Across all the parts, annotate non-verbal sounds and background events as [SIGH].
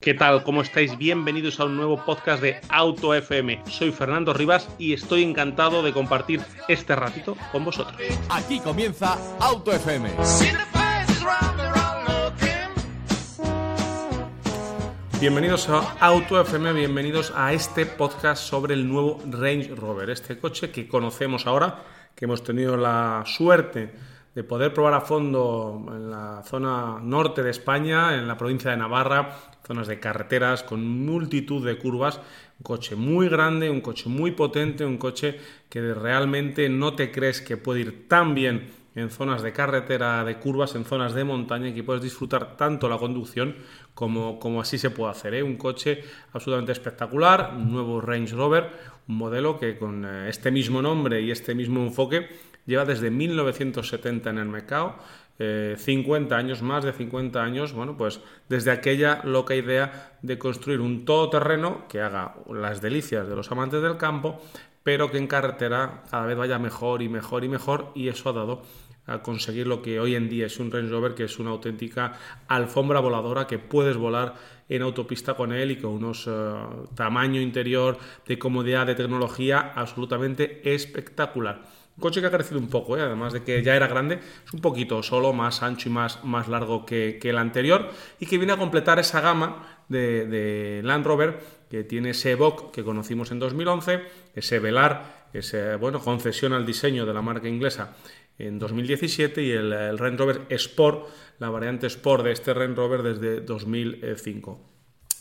¿Qué tal? ¿Cómo estáis? Bienvenidos a un nuevo podcast de Auto FM. Soy Fernando Rivas y estoy encantado de compartir este ratito con vosotros. Aquí comienza Auto FM. Bienvenidos a Auto FM, bienvenidos a este podcast sobre el nuevo Range Rover, este coche que conocemos ahora, que hemos tenido la suerte de poder probar a fondo en la zona norte de España, en la provincia de Navarra, zonas de carreteras con multitud de curvas. Un coche muy grande, un coche muy potente, un coche que realmente no te crees que puede ir tan bien en zonas de carretera, de curvas, en zonas de montaña y que puedes disfrutar tanto la conducción como, como así se puede hacer. ¿eh? Un coche absolutamente espectacular, un nuevo Range Rover, un modelo que con eh, este mismo nombre y este mismo enfoque lleva desde 1970 en el mercado. 50 eh, años, más de 50 años, bueno, pues desde aquella loca idea de construir un todoterreno que haga las delicias de los amantes del campo, pero que en carretera cada vez vaya mejor y mejor y mejor, y eso ha dado a conseguir lo que hoy en día es un Range Rover, que es una auténtica alfombra voladora que puedes volar en autopista con él y con unos eh, tamaño interior, de comodidad, de tecnología absolutamente espectacular. Un coche que ha crecido un poco, ¿eh? además de que ya era grande, es un poquito solo, más ancho y más, más largo que, el anterior y que viene a completar esa gama de, Land Rover que tiene ese Evoque que conocimos en 2011, ese Velar, ese bueno, concesión al diseño de la marca inglesa en 2017 y el, el Range Rover Sport, la variante Sport de este Range Rover desde 2005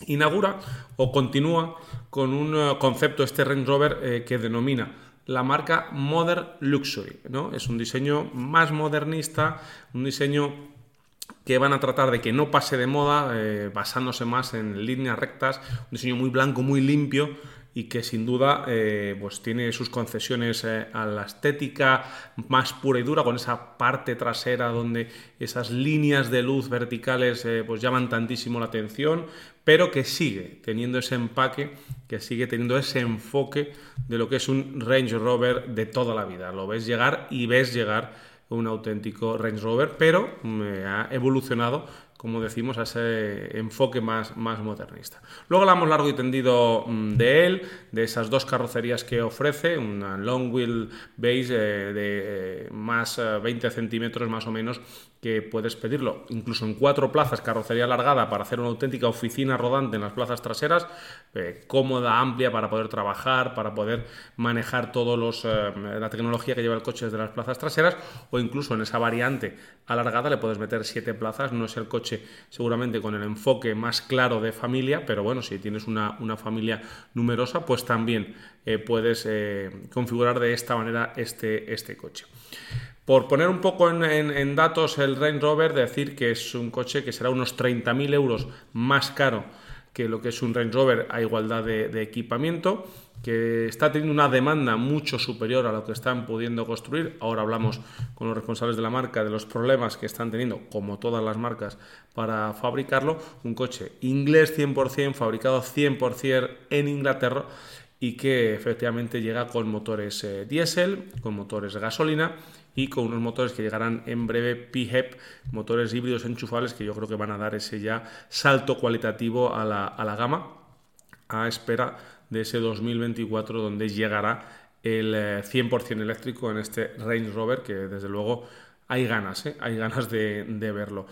inaugura o continúa con un eh, concepto este Range Rover eh, que denomina la marca Modern Luxury. ¿no? Es un diseño más modernista, un diseño que van a tratar de que no pase de moda, eh, basándose más en líneas rectas, un diseño muy blanco, muy limpio y que sin duda eh, pues tiene sus concesiones eh, a la estética más pura y dura con esa parte trasera donde esas líneas de luz verticales pues llaman tantísimo la atención pero que sigue teniendo ese empaque, que sigue teniendo ese enfoque de lo que es un Range Rover de toda la vida. Lo ves llegar y ves llegar un auténtico Range Rover, pero me ha evolucionado como decimos, a ese enfoque más, más modernista. Luego hablamos largo y tendido mm, de él, de esas dos carrocerías que ofrece, una long wheel base eh, de eh, más 20 eh, centímetros más o menos que puedes pedirlo incluso en cuatro plazas, carrocería alargada para hacer una auténtica oficina rodante en las plazas traseras, cómoda, amplia para poder trabajar, para poder manejar todos los la tecnología que lleva el coche desde las plazas traseras o incluso en esa variante alargada le puedes meter siete plazas, no es el coche seguramente con el enfoque más claro de familia, pero bueno, si tienes una, familia numerosa, pues también eh, puedes eh, configurar de esta manera este, este coche. Por poner un poco en, datos el Range Rover, decir que es un coche que será unos 30.000 euros más caro que lo que es un Range Rover a igualdad de equipamiento que está teniendo una demanda mucho superior a lo que están pudiendo construir. Ahora hablamos con los responsables de la marca de los problemas que están teniendo, como todas las marcas, para fabricarlo. Un coche inglés 100%, fabricado 100% en Inglaterra y que efectivamente llega con motores eh, diésel, con motores gasolina y con unos motores que llegarán en breve PHEV, motores híbridos enchufables que yo creo que van a dar ese ya salto cualitativo a la, a la gama a espera de ese 2024 donde llegará el 100% eh, eléctrico en este Range Rover que desde luego hay ganas, ¿eh? hay ganas de, de verlo.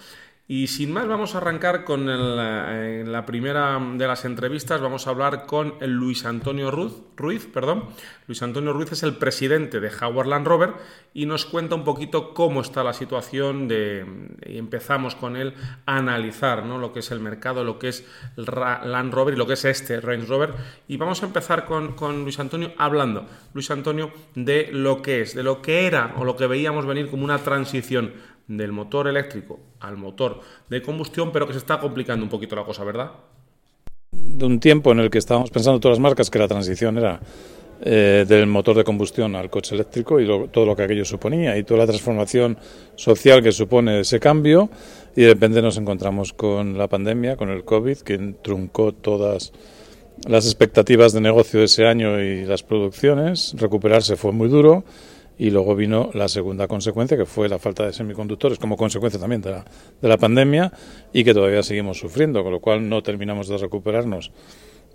Y sin más, vamos a arrancar con eh, la primera de las entrevistas. Vamos a hablar con Luis Antonio Ruiz, Ruiz. Perdón. Luis Antonio Ruiz es el presidente de Howard Land Rover y nos cuenta un poquito cómo está la situación y empezamos con él a analizar ¿no? lo que es el mercado, lo que es Land Rover y lo que es este Range Rover. Y vamos a empezar con, con Luis Antonio hablando, Luis Antonio, de lo que es, de lo que era o lo que veíamos venir como una transición del motor eléctrico al motor de combustión, pero que se está complicando un poquito la cosa, ¿verdad? De un tiempo en el que estábamos pensando todas las marcas que la transición era eh, del motor de combustión al coche eléctrico y todo lo que aquello suponía y toda la transformación social que supone ese cambio y de repente nos encontramos con la pandemia, con el COVID, que truncó todas las expectativas de negocio de ese año y las producciones. Recuperarse fue muy duro y luego vino la segunda consecuencia, que fue la falta de semiconductores, como consecuencia también de la, de la pandemia y que todavía seguimos sufriendo, con lo cual no terminamos de recuperarnos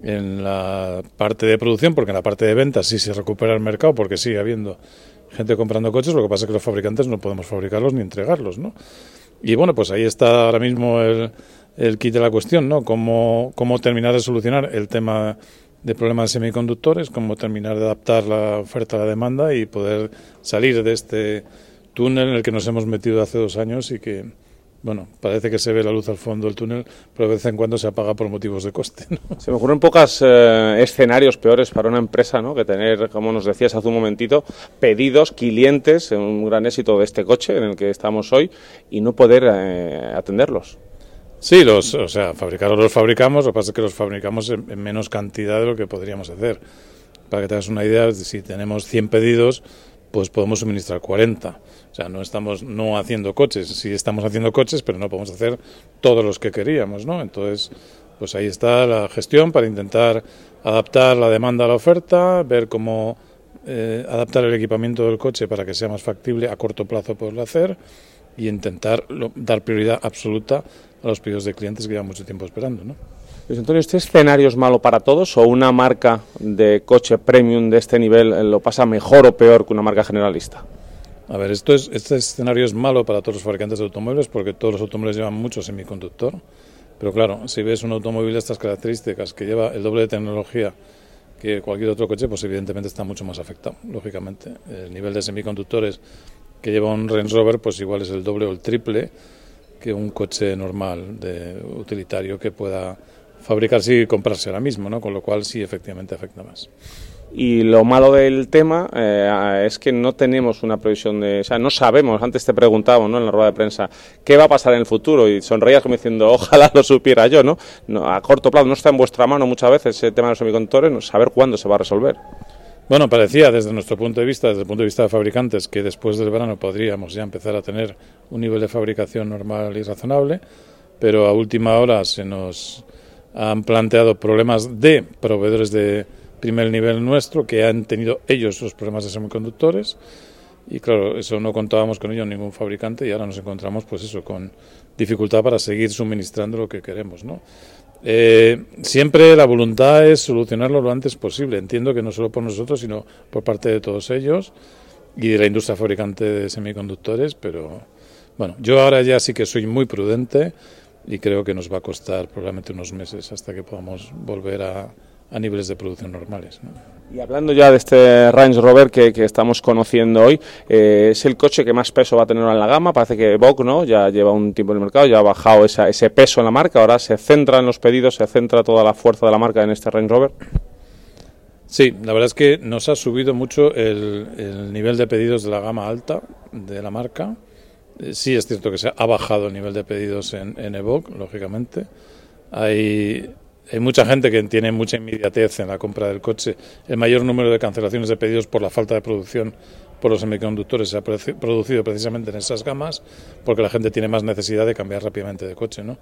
en la parte de producción, porque en la parte de ventas sí se recupera el mercado, porque sigue habiendo gente comprando coches, lo que pasa es que los fabricantes no podemos fabricarlos ni entregarlos, ¿no? Y bueno, pues ahí está ahora mismo el, el kit de la cuestión, ¿no? Cómo, cómo terminar de solucionar el tema de problemas semiconductores, cómo terminar de adaptar la oferta a la demanda y poder salir de este túnel en el que nos hemos metido hace dos años y que, bueno, parece que se ve la luz al fondo del túnel, pero de vez en cuando se apaga por motivos de coste. [LAUGHS] Se me ocurren pocos eh, escenarios peores para una empresa, ¿no? Que tener, como nos decías hace un momentito, pedidos, clientes, un gran éxito de este coche en el que estamos hoy y no poder eh, atenderlos. Sí, los, o sea, fabricarlos los fabricamos, lo que pasa es que los fabricamos en, en menos cantidad de lo que podríamos hacer. Para que te hagas una idea, si tenemos 100 pedidos, pues podemos suministrar 40. O sea, no estamos no haciendo coches, sí estamos haciendo coches, pero no podemos hacer todos los que queríamos, ¿no? Entonces, pues ahí está la gestión para intentar adaptar la demanda a la oferta, ver cómo eh, adaptar el equipamiento del coche para que sea más factible a corto plazo poderlo hacer y intentar dar prioridad absoluta a los pedidos de clientes que llevan mucho tiempo esperando, ¿no? Luis Antonio, ¿este escenario es malo para todos o una marca de coche premium de este nivel eh, lo pasa mejor o peor que una marca generalista? A ver, esto es, este escenario es malo para todos los fabricantes de automóviles porque todos los automóviles llevan mucho semiconductor. Pero claro, si ves un automóvil de estas características que lleva el doble de tecnología que cualquier otro coche, pues evidentemente está mucho más afectado, lógicamente. El nivel de semiconductores que lleva un Range Rover, pues igual es el doble o el triple que un coche normal de utilitario que pueda fabricarse y comprarse ahora mismo, ¿no? Con lo cual sí, efectivamente afecta más. Y lo malo del tema eh, es que no tenemos una previsión de, o sea, no sabemos. Antes te preguntaba, ¿no? En la rueda de prensa, ¿qué va a pasar en el futuro? Y sonreías como diciendo, ojalá lo supiera yo, ¿no? no a corto plazo no está en vuestra mano muchas veces el tema de los semiconductores, saber cuándo se va a resolver. Bueno, parecía desde nuestro punto de vista, desde el punto de vista de fabricantes, que después del verano podríamos ya empezar a tener un nivel de fabricación normal y razonable, pero a última hora se nos han planteado problemas de proveedores de primer nivel nuestro que han tenido ellos los problemas de semiconductores y claro, eso no contábamos con ello ningún fabricante y ahora nos encontramos pues eso con dificultad para seguir suministrando lo que queremos, ¿no? Eh, siempre la voluntad es solucionarlo lo antes posible. Entiendo que no solo por nosotros, sino por parte de todos ellos y de la industria fabricante de semiconductores, pero bueno, yo ahora ya sí que soy muy prudente y creo que nos va a costar probablemente unos meses hasta que podamos volver a, a niveles de producción normales. Y hablando ya de este Range Rover que, que estamos conociendo hoy, eh, es el coche que más peso va a tener en la gama. Parece que Vogue ¿no? ya lleva un tiempo en el mercado, ya ha bajado esa, ese peso en la marca. Ahora se centra en los pedidos, se centra toda la fuerza de la marca en este Range Rover. Sí, la verdad es que nos ha subido mucho el, el nivel de pedidos de la gama alta de la marca. Eh, sí es cierto que se ha bajado el nivel de pedidos en, en Evoque, lógicamente. Hay, hay mucha gente que tiene mucha inmediatez en la compra del coche. El mayor número de cancelaciones de pedidos por la falta de producción por los semiconductores se ha producido precisamente en esas gamas porque la gente tiene más necesidad de cambiar rápidamente de coche. ¿no?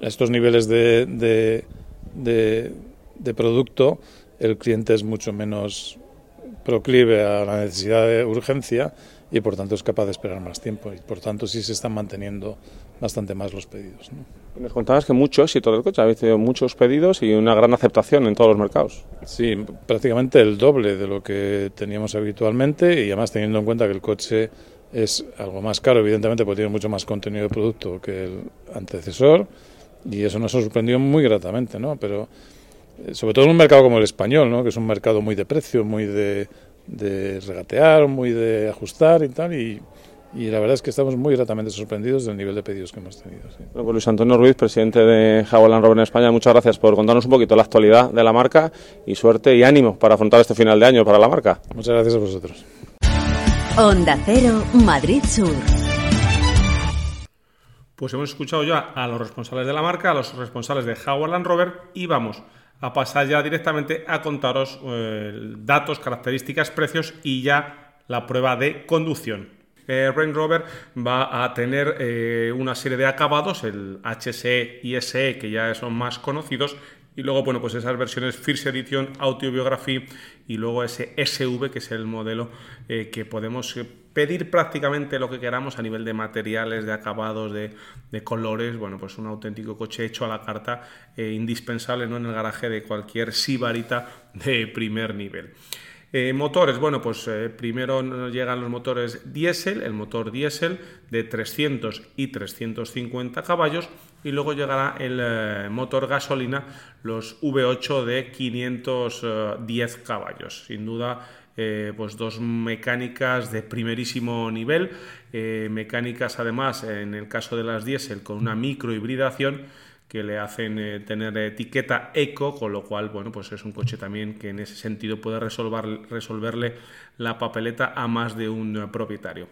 Estos niveles de, de, de, de producto, el cliente es mucho menos proclive a la necesidad de urgencia y por tanto es capaz de esperar más tiempo y por tanto sí se están manteniendo bastante más los pedidos. ¿no? Nos contabas que mucho éxito del coche, habéis tenido muchos pedidos y una gran aceptación en todos los mercados. Sí, prácticamente el doble de lo que teníamos habitualmente y además teniendo en cuenta que el coche es algo más caro, evidentemente, porque tiene mucho más contenido de producto que el antecesor y eso nos ha sorprendido muy gratamente, ¿no? Pero eh, sobre todo en un mercado como el español, ¿no? Que es un mercado muy de precio, muy de, de regatear, muy de ajustar y tal y y la verdad es que estamos muy gratamente sorprendidos del nivel de pedidos que hemos tenido. Sí. Bueno, pues Luis Antonio Ruiz, presidente de Jaguar Rover en España, muchas gracias por contarnos un poquito la actualidad de la marca y suerte y ánimo para afrontar este final de año para la marca. Muchas gracias a vosotros. Onda Cero, Madrid Sur. Pues hemos escuchado ya a los responsables de la marca, a los responsables de Jaguar Land Rover y vamos a pasar ya directamente a contaros eh, datos, características, precios y ya la prueba de conducción. Eh, Rover va a tener eh, una serie de acabados, el HSE y SE, que ya son más conocidos, y luego, bueno, pues esas versiones First Edition, Autobiography y luego ese SV, que es el modelo eh, que podemos eh, pedir prácticamente lo que queramos a nivel de materiales, de acabados, de, colores. Bueno, pues un auténtico coche hecho a la carta, indispensable ¿no? en el garaje de cualquier sibarita de primer nivel. Motores, bueno, pues primero nos llegan los motores diésel, el motor diésel de 300 y 350 caballos y luego llegará el eh, motor gasolina, los V8 de 510 caballos. Sin duda, eh, pues dos mecánicas de primerísimo nivel, eh, mecánicas además en el caso de las diésel con una microhibridación que le hacen tener etiqueta eco, con lo cual, bueno, pues es un coche también que en ese sentido puede resolver, resolverle la papeleta a más de un propietario.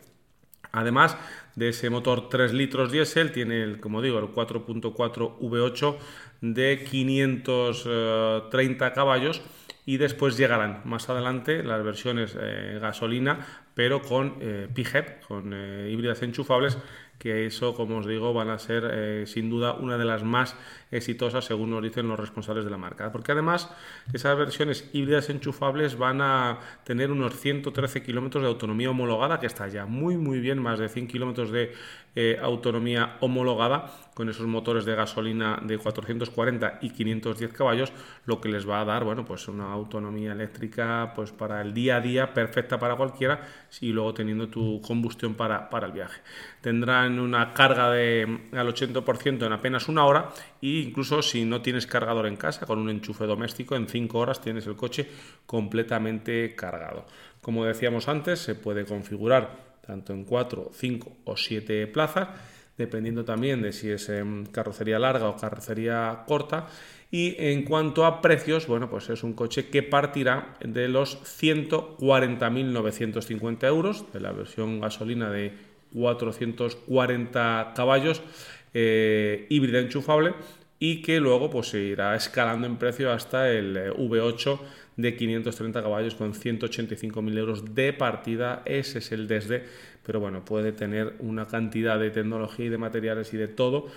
Además de ese motor 3 litros diésel, tiene, el, como digo, el 4.4 V8 de 530 caballos y después llegarán más adelante las versiones eh, gasolina, pero con eh, PHEV, con eh, híbridas enchufables, que eso, como os digo, van a ser eh, sin duda una de las más exitosas, según nos dicen los responsables de la marca. Porque además esas versiones híbridas enchufables van a tener unos 113 kilómetros de autonomía homologada, que está ya muy, muy bien, más de 100 kilómetros de eh, autonomía homologada con esos motores de gasolina de 440 y 510 caballos, lo que les va a dar, bueno, pues una autonomía eléctrica pues para el día a día perfecta para cualquiera y luego teniendo tu combustión para, para el viaje. Tendrán una carga de al 80% en apenas una hora e incluso si no tienes cargador en casa con un enchufe doméstico en 5 horas tienes el coche completamente cargado. Como decíamos antes, se puede configurar tanto en 4, 5 o 7 plazas, dependiendo también de si es en carrocería larga o carrocería corta. Y en cuanto a precios, bueno, pues es un coche que partirá de los 140.950 euros, de la versión gasolina de 440 caballos, eh, híbrida enchufable, y que luego pues se irá escalando en precio hasta el eh, V8 de 530 caballos con 185.000 euros de partida. Ese es el desde, pero bueno, puede tener una cantidad de tecnología y de materiales y de todo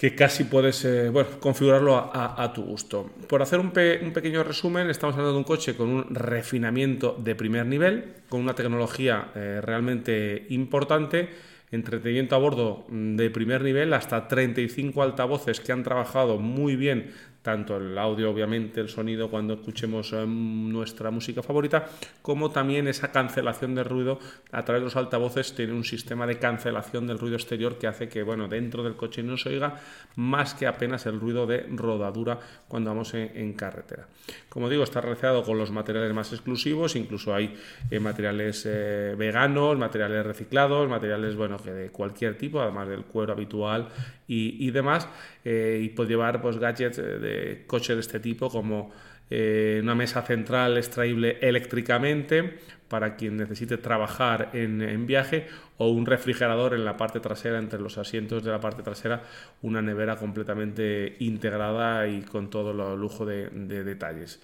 que casi puedes eh, bueno, configurarlo a, tu gusto. Por hacer un, pequeño resumen, estamos hablando de un coche con un refinamiento de primer nivel, con una tecnología eh, realmente importante, entretenimiento a bordo de primer nivel, hasta 35 altavoces que han trabajado muy bien tanto el audio, obviamente, el sonido cuando escuchemos em, nuestra música favorita, como también esa cancelación de ruido a través de los altavoces tiene un sistema de cancelación del ruido exterior que hace que, bueno, dentro del coche no se oiga más que apenas el ruido de rodadura cuando vamos en, carretera. Como digo, está realizado con los materiales más exclusivos, incluso hay eh, materiales eh, veganos, materiales reciclados, materiales, bueno, que de cualquier tipo, además del cuero habitual y, demás, eh, y puede llevar pues gadgets de coche de este tipo como eh, una mesa central extraíble eléctricamente para quien necesite trabajar en, viaje o un refrigerador en la parte trasera, entre los asientos de la parte trasera, una nevera completamente integrada y con todo el lujo de, detalles.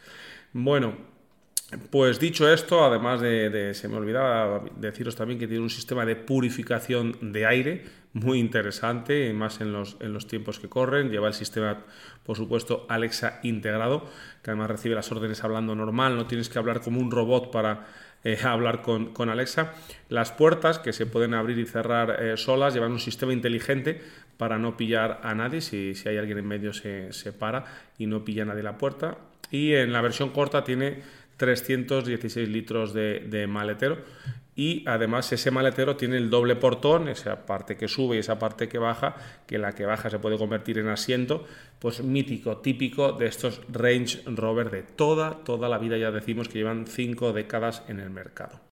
Bueno, pues dicho esto, además de, se me olvidaba deciros también que tiene un sistema de purificación de aire muy interesante, más en los, en los tiempos que corren. Lleva el sistema, por supuesto, Alexa integrado, que además recibe las órdenes hablando normal, no tienes que hablar como un robot para eh, hablar con, Alexa. Las puertas, que se pueden abrir y cerrar eh, solas, llevan un sistema inteligente para no pillar a nadie. Si, si hay alguien en medio, se, se para y no pilla a nadie la puerta. Y en la versión corta tiene 316 litros de maletero y además ese maletero tiene el doble portón, esa parte que sube y esa parte que baja, que la que baja se puede convertir en asiento, pues mítico, típico de estos Range Rover de toda, toda la vida, ya decimos que llevan cinco décadas en el mercado.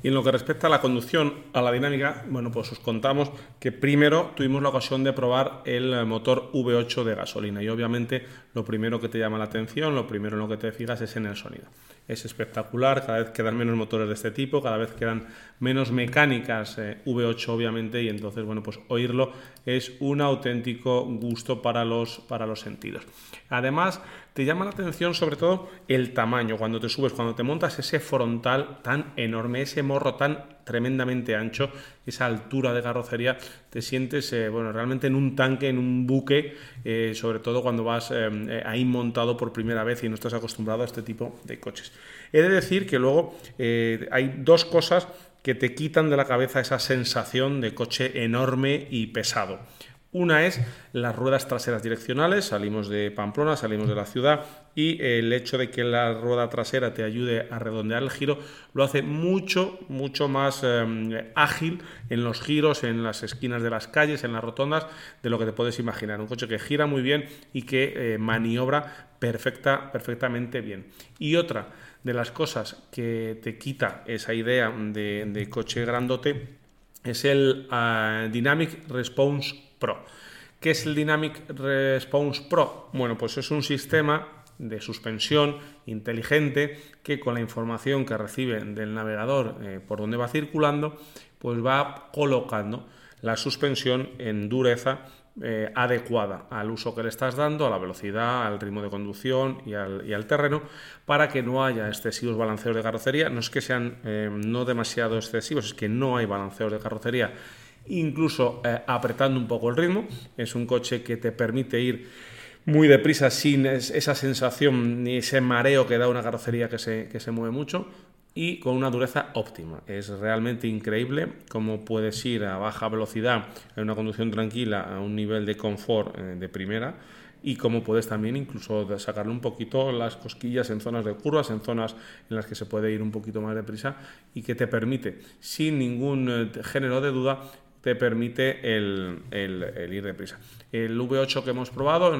Y en lo que respecta a la conducción, a la dinámica, bueno, pues os contamos que primero tuvimos la ocasión de probar el motor V8 de gasolina y obviamente lo primero que te llama la atención, lo primero en lo que te fijas es en el sonido. es espectacular, cada vez quedan menos motores de este tipo, cada vez quedan menos mecánicas eh, V8 obviamente y entonces bueno pues oírlo es un auténtico gusto para los, para los sentidos. Además te llama la atención sobre todo el tamaño, cuando te subes, cuando te montas ese frontal tan enorme, ese morro tan tremendamente ancho, esa altura de carrocería, te sientes eh, bueno, realmente en un tanque, en un buque, eh, sobre todo cuando vas ahí montado por primera vez y no estás acostumbrado a este tipo de coches. He de decir que luego hay dos cosas que te quitan de la cabeza esa sensación de coche enorme y pesado. Una es las ruedas traseras direccionales, salimos de Pamplona, salimos de la ciudad y el hecho de que la rueda trasera te ayude a redondear el giro lo hace mucho, mucho más em, ágil en los giros, en las esquinas de las calles, en las rotondas, de lo que te puedes imaginar. Un coche que gira muy bien y que eh, maniobra perfecta, perfectamente bien. Y otra, de las cosas que te quita esa idea de, coche grandote es el ah, Dynamic Response Pro. ¿Qué es el Dynamic Response Pro? Bueno, pues es un sistema de suspensión inteligente que con la información que recibe del navegador eh, por donde va circulando, pues va colocando la suspensión en dureza eh, adecuada al uso que le estás dando, a la velocidad, al ritmo de conducción y al, terreno, para que no haya excesivos balanceos de carrocería. No es que sean eh, no demasiado excesivos, es que no hay balanceos de carrocería, incluso eh, apretando un poco el ritmo. Es un coche que te permite ir muy deprisa sin esa sensación ni ese mareo que da una carrocería que se, que se mueve mucho y con una dureza óptima. Es realmente increíble cómo puedes ir a baja velocidad en una conducción tranquila a un nivel de confort eh, de primera y cómo puedes también incluso sacarle un poquito las cosquillas en zonas de curvas, en zonas en las que se puede ir un poquito más deprisa y que te permite, sin ningún eh, género de duda, te permite el, el, ir deprisa. El V8 que hemos probado,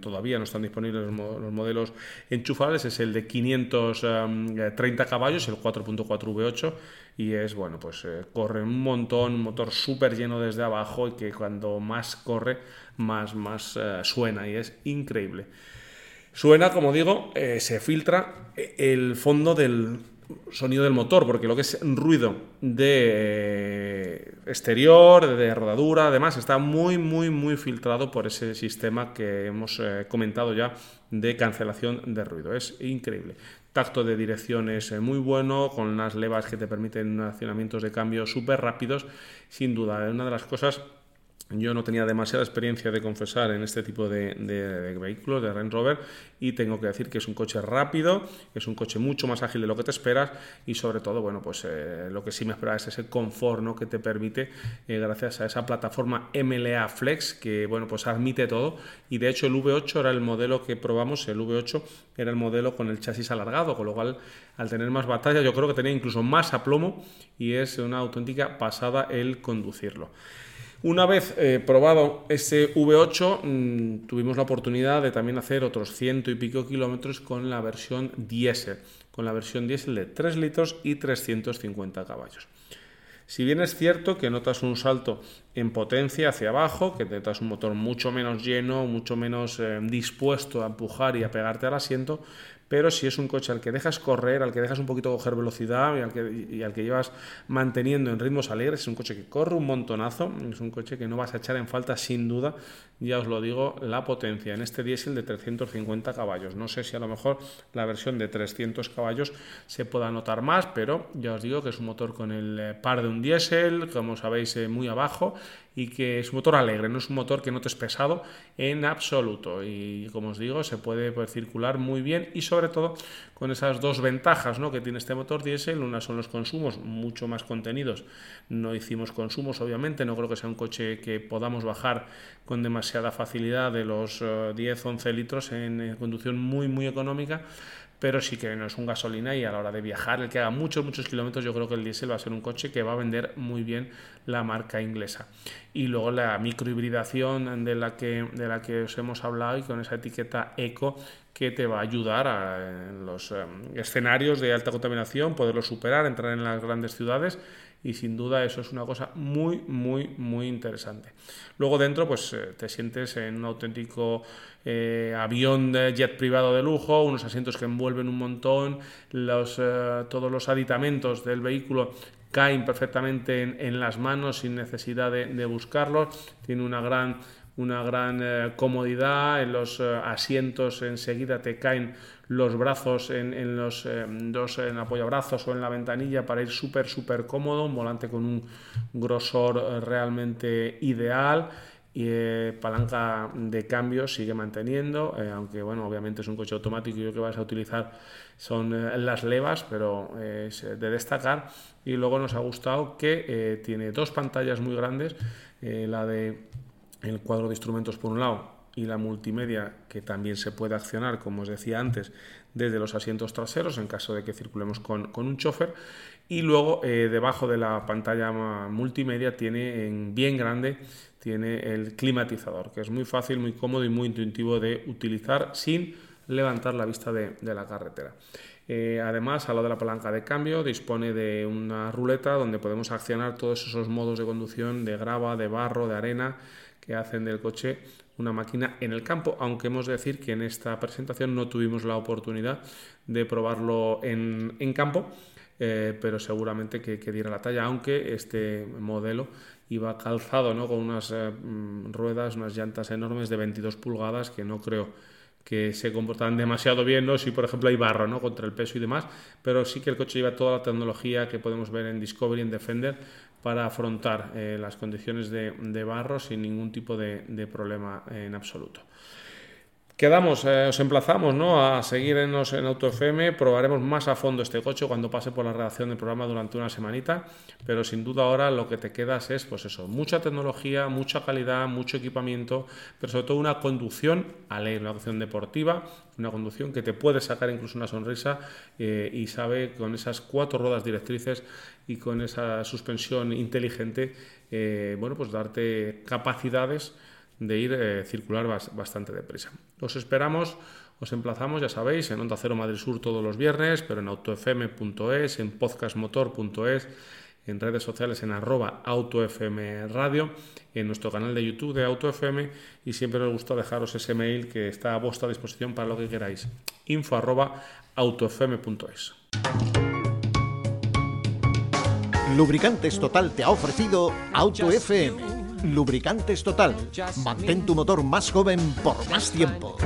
todavía no están disponibles los, modelos enchufables, es el de 530 caballos, el 4.4 V8, y es, bueno, pues eh, corre un montón, un motor súper lleno desde abajo y que cuando más corre, más, más eh, suena y es increíble. Suena, como digo, eh, se filtra el fondo del, sonido del motor, porque lo que es ruido de exterior, de rodadura, además, está muy, muy, muy filtrado por ese sistema que hemos eh, comentado ya de cancelación de ruido. Es increíble. Tacto de direcciones muy bueno, con unas levas que te permiten accionamientos de cambio súper rápidos. Sin duda, es una de las cosas yo no tenía demasiada experiencia de confesar en este tipo de, vehículos, de Range Rover, y tengo que decir que es un coche rápido, es un coche mucho más ágil de lo que te esperas y sobre todo, bueno, pues eh, lo que sí me esperaba es ese confort ¿no? que te permite eh, gracias a esa plataforma MLA Flex que, bueno, pues admite todo y de hecho el V8 era el modelo que probamos, el V8 era el modelo con el chasis alargado, con lo cual al tener más batalla yo creo que tenía incluso más aplomo y es una auténtica pasada el conducirlo. Una vez eh, probado ese V8, mm, tuvimos la oportunidad de también hacer otros ciento y pico kilómetros con la versión diésel, con la versión diésel de 3 litros y 350 caballos. Si bien es cierto que notas un salto en potencia hacia abajo, que notas un motor mucho menos lleno, mucho menos eh, dispuesto a empujar y a pegarte al asiento, pero si es un coche al que dejas correr, al que dejas un poquito coger velocidad y al que, llevas manteniendo en ritmos alegres, es un coche que corre un montonazo, es un coche que no vas a echar en falta sin duda, ya os lo digo, la potencia en este diésel de 350 caballos. No sé si a lo mejor la versión de 300 caballos se pueda notar más, pero ya os digo que es un motor con el eh, par de un diésel, como sabéis, eh, muy abajo y que es un motor alegre, no es un motor que no te es pesado en absoluto. Y como os digo se puede circular muy bien y sobre todo con esas dos ventajas ¿no? que tiene este motor diésel, una son los consumos mucho más contenidos, no hicimos consumos obviamente, no creo que sea un coche que podamos bajar con demasiada facilidad de los 10-11 eh, litros en conducción muy muy económica pero sí que no es un gasolina y a la hora de viajar, el que haga muchos, muchos kilómetros, yo creo que el diésel va a ser un coche que va a vender muy bien la marca inglesa. Y luego la microhibridación de la que, de la que os hemos hablado y con esa etiqueta eco que te va a ayudar a, en los em, escenarios de alta contaminación, poderlo superar, entrar en las grandes ciudades y sin duda eso es una cosa muy, muy, muy interesante. Luego dentro pues eh, te sientes en un auténtico eh, avión de jet privado de lujo, unos asientos que envuelven un montón, los, eh, todos los aditamentos del vehículo caen perfectamente en, las manos sin necesidad de, de buscarlos, tiene una gran una gran eh, comodidad, en los eh, asientos enseguida te caen los brazos en, los eh, dos en apoyabrazos o en la ventanilla para ir súper súper cómodo, un volante con un grosor realmente ideal y palanca de cambio sigue manteniendo, aunque bueno, obviamente es un coche automático y lo que vas a utilizar son las levas, pero es de destacar. Y luego nos ha gustado que tiene dos pantallas muy grandes, la de el cuadro de instrumentos por un lado y la multimedia que también se puede accionar, como os decía antes, desde los asientos traseros en caso de que circulemos con, un chofer. Y luego eh, debajo de la pantalla multimedia tiene en bien grande tiene el climatizador, que es muy fácil, muy cómodo y muy intuitivo de utilizar sin levantar la vista de, la carretera. Eh, además, a lo de la palanca de cambio, dispone de una ruleta donde podemos accionar todos esos modos de conducción de grava, de barro, de arena, que hacen del coche una máquina en el campo, aunque hemos de decir que en esta presentación no tuvimos la oportunidad de probarlo en, campo, eh, pero seguramente que, diera la talla, aunque este modelo iba calzado ¿no? con unas eh, mm, ruedas, unas llantas enormes de 22 pulgadas que no creo que se comportan demasiado bien, ¿no? Si por ejemplo hay barro, ¿no? Contra el peso y demás, pero sí que el coche lleva toda la tecnología que podemos ver en Discovery, en Defender, para afrontar eh, las condiciones de, barro sin ningún tipo de, problema en absoluto. Quedamos, eh, os emplazamos ¿no? a seguirnos en AutoFM, probaremos más a fondo este coche cuando pase por la redacción del programa durante una semanita, pero sin duda ahora lo que te quedas es pues eso, mucha tecnología, mucha calidad, mucho equipamiento, pero sobre todo una conducción alegre, una conducción deportiva, una conducción que te puede sacar incluso una sonrisa eh, y sabe con esas cuatro ruedas directrices y con esa suspensión inteligente, eh, bueno, pues darte capacidades de ir eh, circular bastante deprisa. Os esperamos, os emplazamos, ya sabéis, en Onda Cero Madrid Sur todos los viernes, pero en autofm.es, en podcastmotor.es, en redes sociales en arroba autofm radio, en nuestro canal de YouTube de AutoFM y siempre nos gusta dejaros ese mail que está a vuestra disposición para lo que queráis. info arroba. Lubricantes Total te ha ofrecido Auto FM. Lubricantes Total. Mantén tu motor más joven por más tiempo.